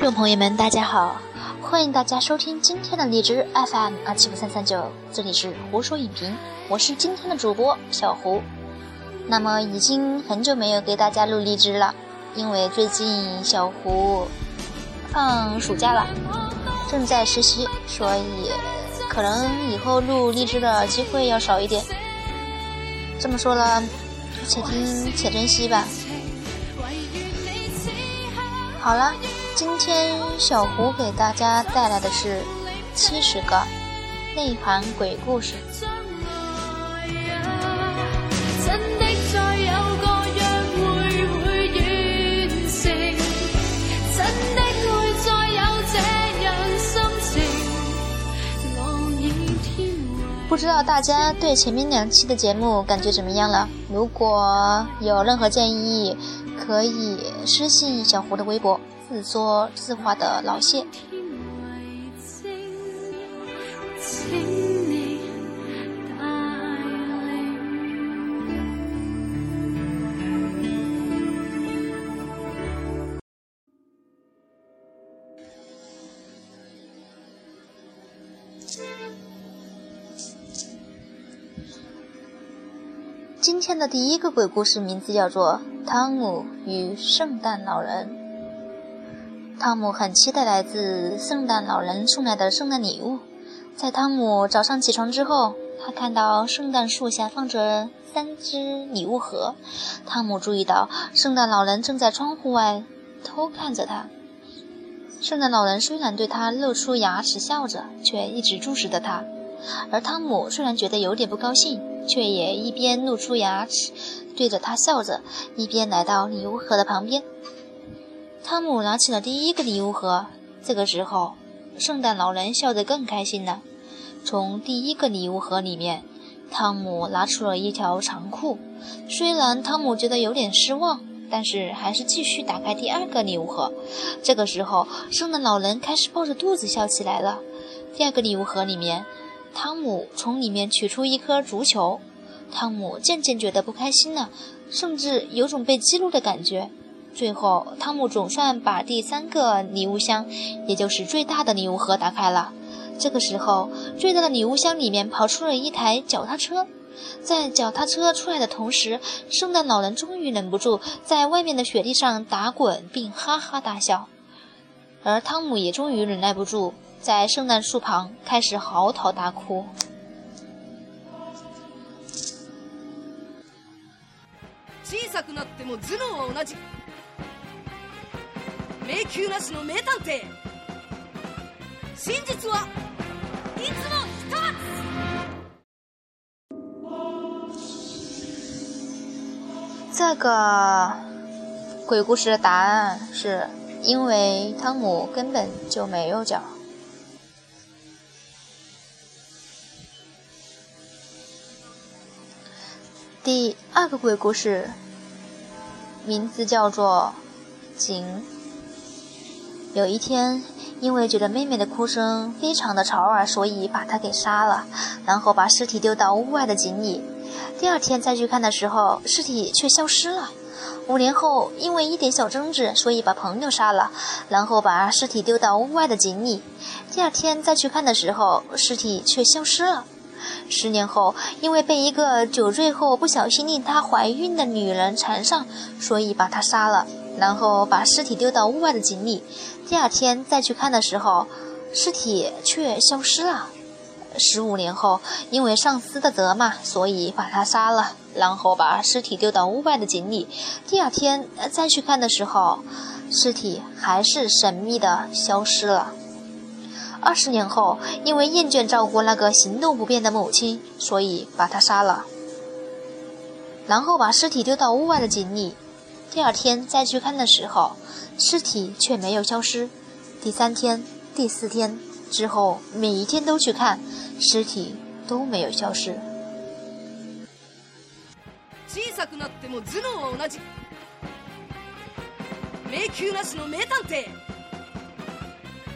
众朋友们，大家好，欢迎大家收听今天的荔枝 FM 二七五三三九，这里是胡说影评，我是今天的主播小胡。那么已经很久没有给大家录荔枝了，因为最近小胡放暑假了，正在实习，所以可能以后录荔枝的机会要少一点。这么说了，且听且珍惜吧。好了，今天小胡给大家带来的是七十个内涵鬼故事。不知道大家对前面两期的节目感觉怎么样了？如果有任何建议，可以私信小胡的微博，自说自话的老谢。今天的第一个鬼故事名字叫做《汤姆与圣诞老人》。汤姆很期待来自圣诞老人送来的圣诞礼物。在汤姆早上起床之后，他看到圣诞树下放着三只礼物盒。汤姆注意到圣诞老人正在窗户外偷看着他。圣诞老人虽然对他露出牙齿笑着，却一直注视着他。而汤姆虽然觉得有点不高兴，却也一边露出牙齿对着他笑着，一边来到礼物盒的旁边。汤姆拿起了第一个礼物盒，这个时候，圣诞老人笑得更开心了。从第一个礼物盒里面，汤姆拿出了一条长裤。虽然汤姆觉得有点失望，但是还是继续打开第二个礼物盒。这个时候，圣诞老人开始抱着肚子笑起来了。第二个礼物盒里面。汤姆从里面取出一颗足球，汤姆渐渐觉得不开心了，甚至有种被激怒的感觉。最后，汤姆总算把第三个礼物箱，也就是最大的礼物盒打开了。这个时候，最大的礼物箱里面跑出了一台脚踏车。在脚踏车出来的同时，圣诞老人终于忍不住在外面的雪地上打滚，并哈哈大笑。而汤姆也终于忍耐不住。在圣诞树旁开始嚎啕大哭。小さくなっても頭脳は同じ。 迷宮なしの名探偵。真実はいつも一つ。这个鬼故事的答案是因为汤姆根本就没有脚。第二个鬼故事，名字叫做《井》。 有一天，因为觉得妹妹的哭声非常的吵耳，所以把她给杀了，然后把尸体丢到屋外的井里。第二天再去看的时候，尸体却消失了。五年后，因为一点小争执，所以把朋友杀了，然后把尸体丢到屋外的井里。第二天再去看的时候，尸体却消失了。十年后，因为被一个酒醉后不小心令她怀孕的女人缠上，所以把她杀了，然后把尸体丢到屋外的井里。第二天再去看的时候，尸体却消失了。十五年后，因为上司的责骂，所以把他杀了，然后把尸体丢到屋外的井里。第二天再去看的时候，尸体还是神秘的消失了。二十年后，因为厌倦照顾那个行动不便的母亲，所以把她杀了，然后把尸体丢到屋外的井里。第二天再去看的时候，尸体却没有消失。第三天、第四天之后，每一天都去看，尸体都没有消失。小さくなっても頭脳は同じ。迷宮なしの名探偵。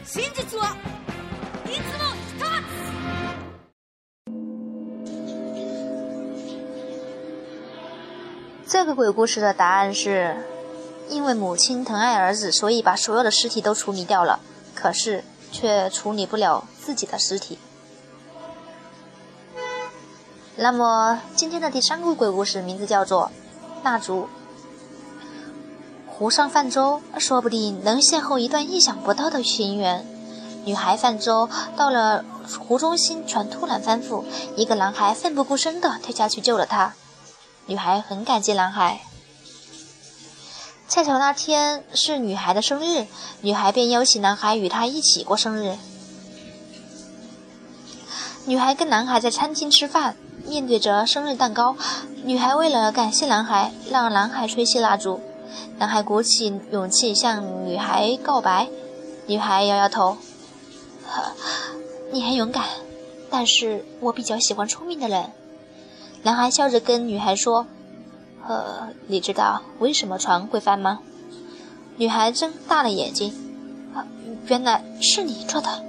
真実は。 这个鬼故事的答案是，因为母亲疼爱儿子，所以把所有的尸体都处理掉了，可是却处理不了自己的尸体。那么，今天的第三个鬼故事名字叫做《蜡烛》。湖上泛舟，说不定能邂逅一段意想不到的情缘。女孩泛舟到了湖中心，船突然翻覆，一个男孩奋不顾身地跳下去救了她。女孩很感激男孩。恰巧那天是女孩的生日，女孩便邀请男孩与她一起过生日。女孩跟男孩在餐厅吃饭，面对着生日蛋糕，女孩为了感谢男孩，让男孩吹熄蜡烛。男孩鼓起勇气向女孩告白，女孩摇摇头：“呵你很勇敢，但是我比较喜欢聪明的人。”男孩笑着跟女孩说：“呃，你知道为什么船会翻吗？”女孩睁大了眼睛：“原来是你做的。”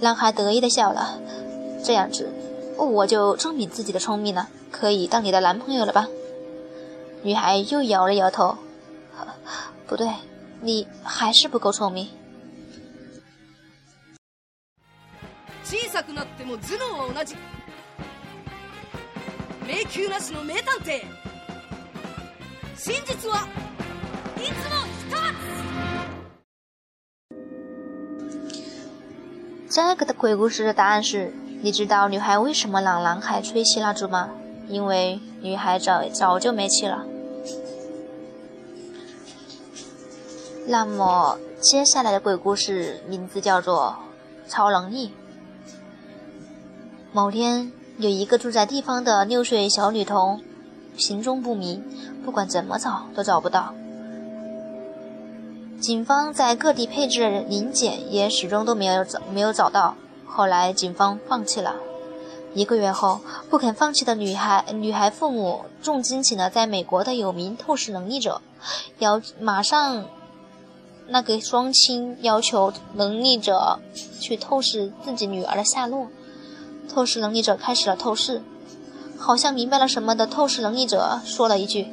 男孩得意的笑了：“这样子，我就证明自己的聪明了，可以当你的男朋友了吧？”女孩又摇了摇头。不对，你还是不够聪明。小さくなっても頭脳は同じ。 迷宮なしの名探偵。真実はいつも一つ。这个的鬼故事的答案是：你知道女孩为什么让男孩吹熄蜡烛吗？因为女孩早早就没气了。那么，接下来的鬼故事名字叫做《超能力》。某天， 有一个住在地方的六岁小女童，行踪不明，不管怎么找都找不到。警方在各地配置临检，也始终都没有找没有找到。后来，警方放弃了。一个月后，不肯放弃的女孩女孩父母重金请了在美国的有名透视能力者，要马上。那个双亲要求能力者去透视自己女儿的下落。透视能力者开始了透视，好像明白了什么的透视能力者说了一句：“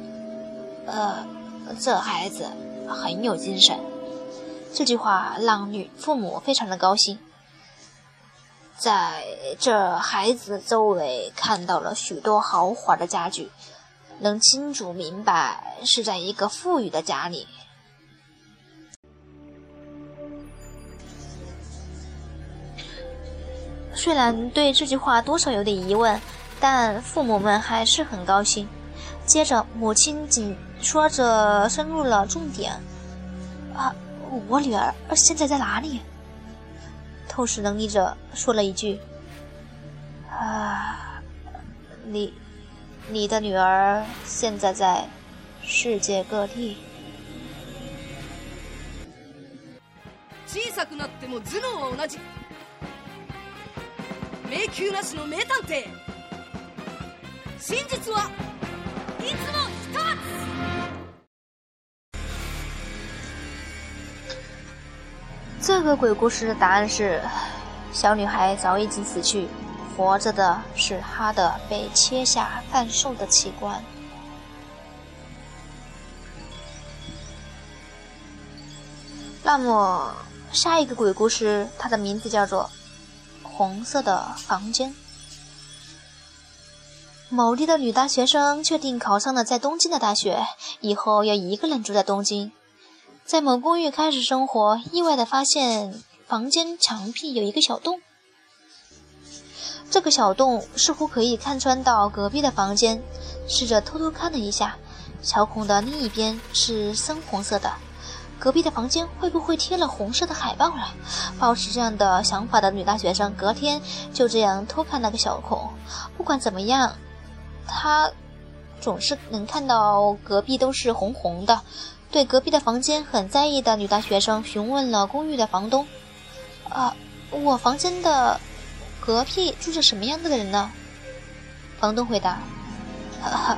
呃，这孩子很有精神。”这句话让女父母非常的高兴。在这孩子周围看到了许多豪华的家具，能清楚明白是在一个富裕的家里。虽然对这句话多少有点疑问，但父母们还是很高兴。接着，母亲紧说着深入了重点：“啊，我女儿现在在哪里？”透视能力者说了一句：“啊，你，你的女儿现在在世界各地。”迷宮なしの名探偵真実はいつも一つ这个鬼故事的答案是：小女孩早已经死去，活着的是她的被切下贩售的器官。那么，下一个鬼故事，它的名字叫做。 红色的房间。某地的女大学生确定考上了在东京的大学，以后要一个人住在东京。在某公寓开始生活，意外的发现房间墙壁有一个小洞。这个小洞似乎可以看穿到隔壁的房间，试着偷偷看了一下，小孔的另一边是深红色的。隔壁的房间会不会贴了红色的海报了？抱持这样的想法的女大学生，隔天就这样偷看那个小孔。不管怎么样，她总是能看到隔壁都是红红的。对隔壁的房间很在意的女大学生询问了公寓的房东：“啊，我房间的隔壁住着什么样的人呢？”房东回答：“哈哈。”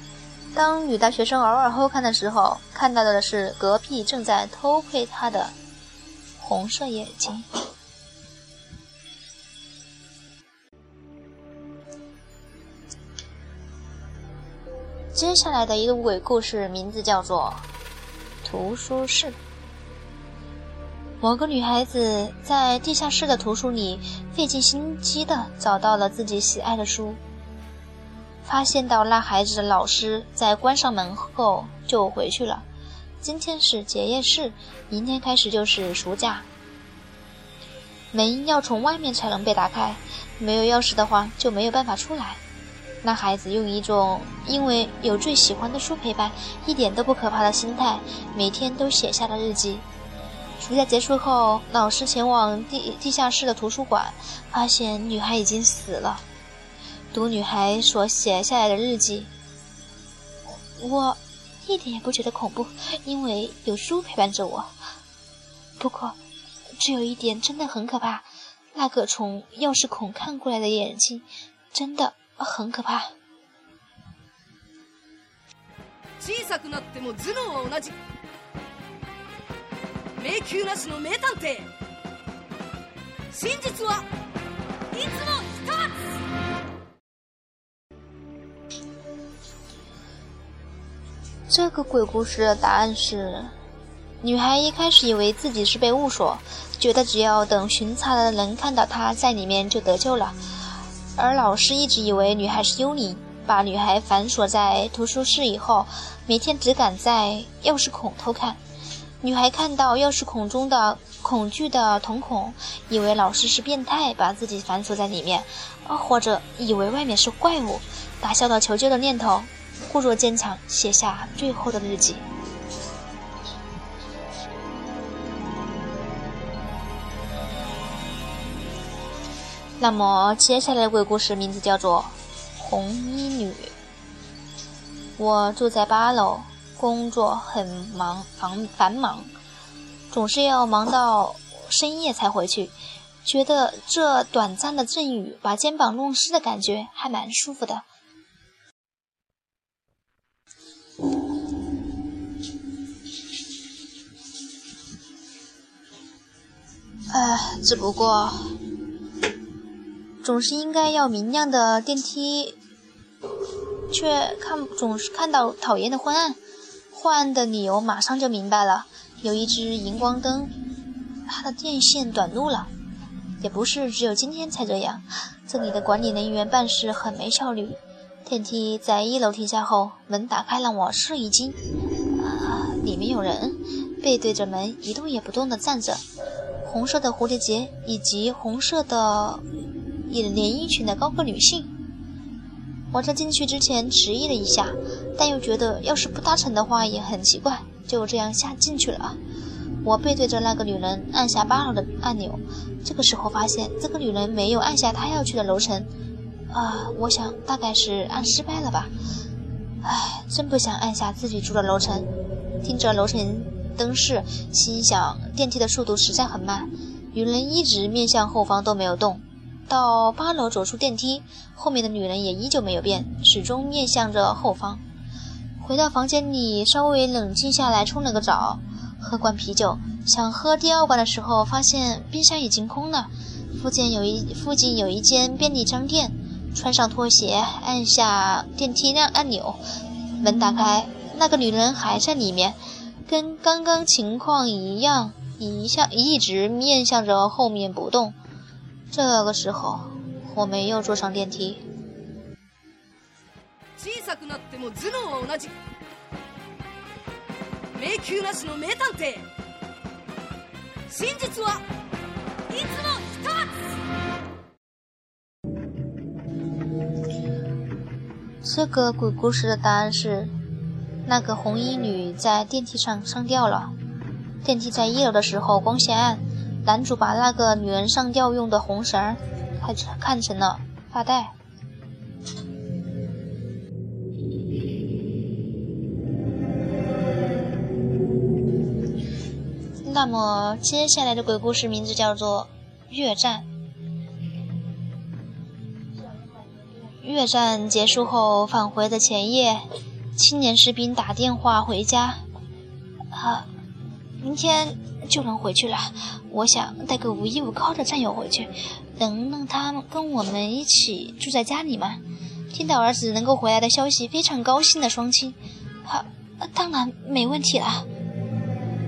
当女大学生偶尔偷看的时候，看到的是隔壁正在偷窥她的红色眼睛。接下来的一个鬼故事名字叫做《图书室》。某个女孩子在地下室的图书里费尽心机的找到了自己喜爱的书，发现到那孩子的老师在关上门后就回去了。今天是结业式，明天开始就是暑假。门要从外面才能被打开，没有钥匙的话就没有办法出来。那孩子用一种因为有最喜欢的书陪伴，一点都不可怕的心态，每天都写下了日记。暑假结束后，老师前往地地下室的图书馆，发现女孩已经死了。读女孩所写下来的日记，我一点也不觉得恐怖，因为有书陪伴着我。不过，只有一点真的很可怕，那个从钥匙孔看过来的眼睛，真的。很可怕。小さくなっても頭脳は同じ。迷宮なしの名探偵。真実はいつも一つ。 这个鬼故事的答案是：女孩一开始以为自己是被误锁，觉得只要等巡查的人看到她在里面就得救了。而老师一直以为女孩是幽灵，把女孩反锁在图书室以后，每天只敢在钥匙孔偷看。女孩看到钥匙孔中的恐惧的瞳孔，以为老师是变态，把自己反锁在里面，或者以为外面是怪物，打消了求救的念头，故作坚强，写下最后的日记。那么接下来的鬼故事名字叫做《红衣女》。我住在八楼，工作很忙，繁繁忙，总是要忙到深夜才回去。觉得这短暂的阵雨把肩膀弄湿的感觉还蛮舒服的。唉，只不过。总是应该要明亮的电梯，却看总是看到讨厌的昏暗。昏暗的理由马上就明白了，有一只荧光灯，它的电线短路了。也不是只有今天才这样，这里的管理人员办事很没效率。电梯在一楼停下后，门打开让我吃一惊，啊，里面有人，背对着门一动也不动地站着，红色的蝴蝶结以及红色的。连衣裙的高个女性，我在进去之前迟疑了一下，但又觉得要是不搭乘的话也很奇怪，就这样下进去了。我背对着那个女人，按下八楼的按钮。这个时候发现这个女人没有按下她要去的楼层，啊，我想大概是按失败了吧。唉，真不想按下自己住的楼层。听着楼层灯饰，心想电梯的速度实在很慢，女人一直面向后方都没有动。到八楼走出电梯，后面的女人也依旧没有变，始终面向着后方。回到房间里，稍微冷静下来，冲了个澡，喝罐啤酒。想喝第二罐的时候，发现冰箱已经空了。附近有一附近有一间便利商店，穿上拖鞋，按下电梯按按钮，门打开，那个女人还在里面，跟刚刚情况一样，一向一直面向着后面不动。这个时候，我没有坐上电梯。小さくなっても頭脳は同じ。迷宮なしの名探偵。真実はいつも一つ。这个鬼故事的答案是： 那个红衣女在电梯上上吊了。电梯在一楼的时候，光线暗。男主把那个女人上吊用的红绳看成看成了发带。那么接下来的鬼故事名字叫做《越战》。越战结束后返回的前夜，青年士兵打电话回家，啊，明天就能回去了。我想带个无依无靠的战友回去，能让他跟我们一起住在家里吗？听到儿子能够回来的消息，非常高兴的双亲，好，当然没问题了。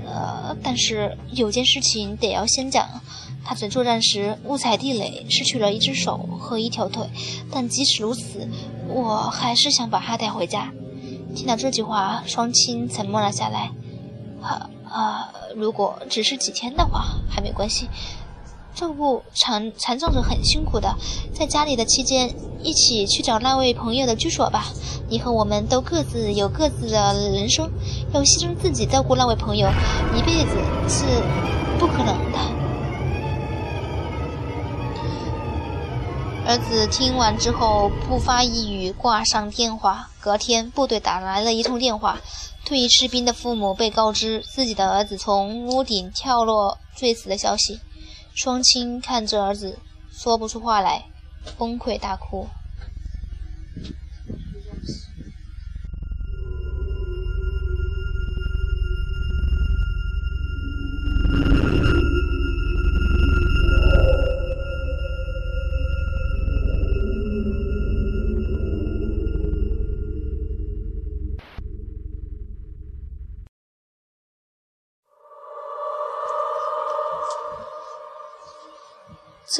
呃，但是有件事情得要先讲。他在作战时误踩地雷，失去了一只手和一条腿，但即使如此，我还是想把他带回家。听到这句话，双亲沉默了下来。啊啊，如果只是几天的话，还没关系。照顾，残残障者很辛苦的，在家里的期间，一起去找那位朋友的居所吧。你和我们都各自有各自的人生，要牺牲自己照顾那位朋友，一辈子是不可能的。儿子听完之后不发一语，挂上电话。隔天，部队打来了一通电话，退役士兵的父母被告知自己的儿子从屋顶跳落坠死的消息。双亲看着儿子，说不出话来，崩溃大哭。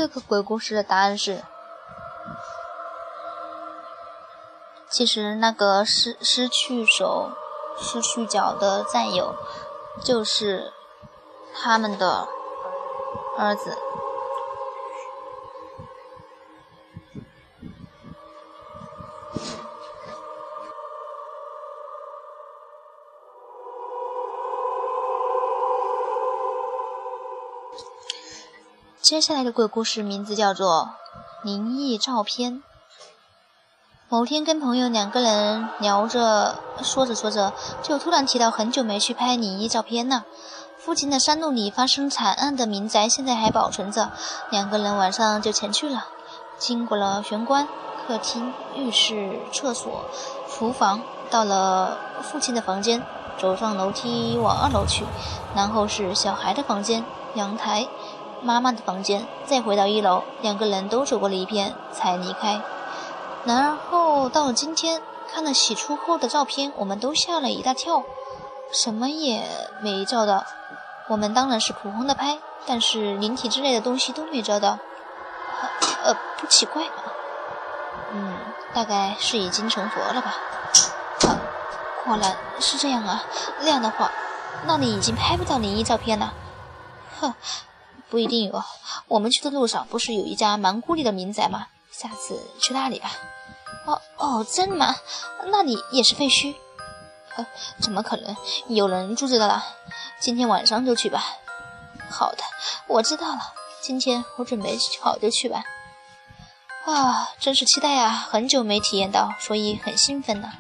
这个鬼故事的答案是：其实那个失失去手、失去脚的战友，就是他们的儿子。接下来的鬼故事名字叫做《灵异照片》。某天跟朋友两个人聊着，说着说着，就突然提到很久没去拍灵异照片了。附近的山路里发生惨案的民宅现在还保存着，两个人晚上就前去了。经过了玄关、客厅、浴室、厕所、厨房，到了父亲的房间，走上楼梯往二楼去，然后是小孩的房间、阳台。妈妈的房间，再回到一楼，两个人都走过了一遍才离开。然后到了今天，看了洗出后的照片，我们都吓了一大跳，什么也没照到。我们当然是普通的拍，但是灵体之类的东西都没照到。呃，不奇怪吗？嗯，大概是已经成佛了吧。啊，果然是这样啊。那样的话，那你已经拍不到灵异照片了。哼。不一定有。我们去的路上不是有一家蛮孤立的民宅吗？下次去那里吧。哦哦，真的吗？那里也是废墟？呃，怎么可能？有人住着的啦。今天晚上就去吧。好的，我知道了。今天我准备好就去吧。啊，真是期待啊！很久没体验到，所以很兴奋呢。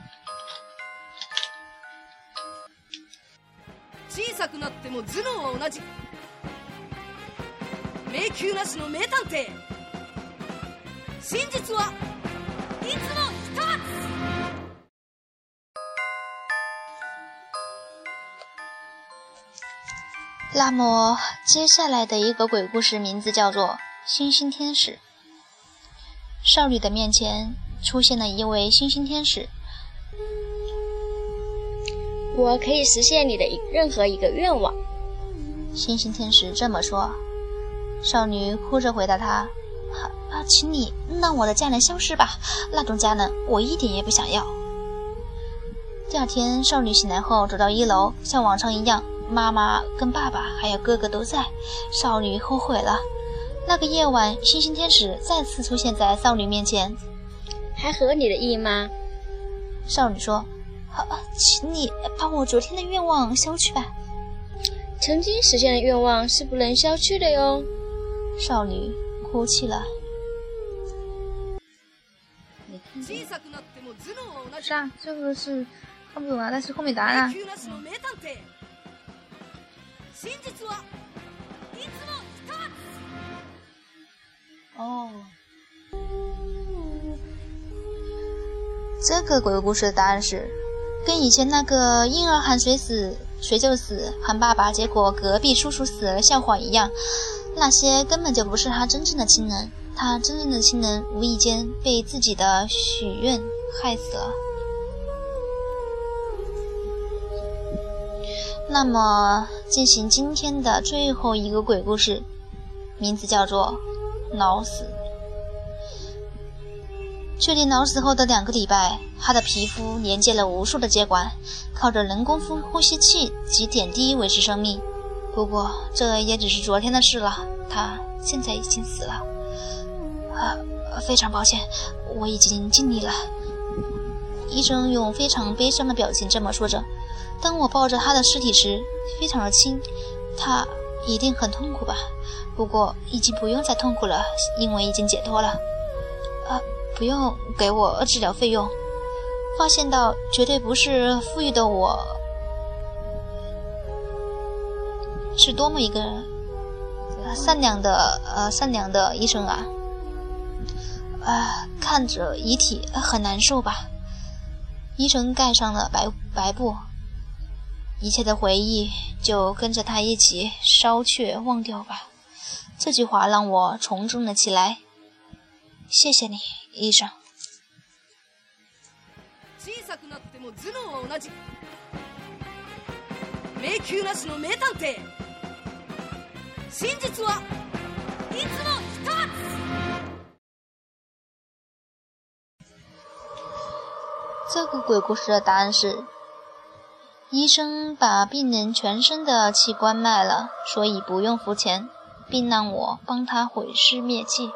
迷宮なしの名探偵真実はいつも一つ那么，接下来的一个鬼故事名字叫做《星星天使》。少女的面前出现了一位星星天使。我可以实现你的任何一个愿望。星星天使这么说。 少女哭着回答他：“啊，请你让我的家人消失吧，那种家人我一点也不想要。”第二天，少女醒来后走到一楼，像往常一样，妈妈跟爸爸还有哥哥都在。少女后悔了。那个夜晚，星星天使再次出现在少女面前：“还合你的意吗？”少女说：“好，请你把我昨天的愿望消去吧。曾经实现的愿望是不能消去的哟。”少女哭泣了。是啊，这个是看不懂啊，但是后面答案啊。哦。这个鬼故事的答案是，跟以前那个婴儿喊谁死谁就死，喊爸爸结果隔壁叔叔死了笑话一样，那些根本就不是他真正的亲人，他真正的亲人无意间被自己的许愿害死了。那么，进行今天的最后一个鬼故事，名字叫做“脑死”。确定脑死后的两个礼拜，他的皮肤连接了无数的接管，靠着人工呼呼吸器及点滴维持生命。不过，这也只是昨天的事了。他现在已经死了。啊，非常抱歉，我已经尽力了。医生用非常悲伤的表情这么说着。当我抱着他的尸体时，非常的轻，他一定很痛苦吧？不过已经不用再痛苦了，因为已经解脱了。啊！不用给我治疗费用。发现到绝对不是富裕的我，是多么一个善良的呃善良的医生啊！啊，看着遗体很难受吧？医生盖上了白白布，一切的回忆就跟着他一起烧却忘掉吧。这句话让我从容了起来。谢谢你。医生。小さくなっても頭脳は同じ。迷宮なしの名探偵。 真実はいつも一つ。这个鬼故事的答案是：医生把病人全身的器官卖了，所以不用付钱，并让我帮他毁尸灭迹。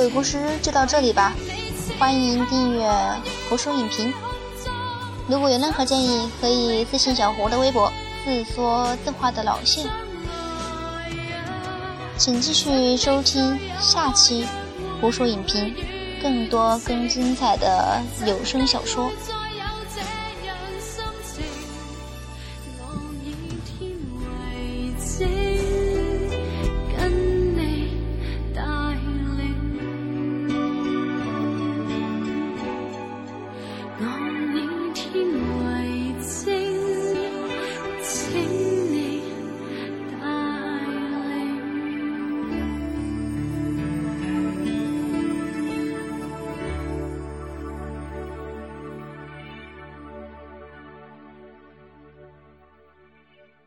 鬼故事就到这里吧。欢迎订阅胡说影评。如果有任何建议，可以私信小胡的微博“自说自话的老谢”。请继续收听下期胡说影评，更多更精彩的有声小说。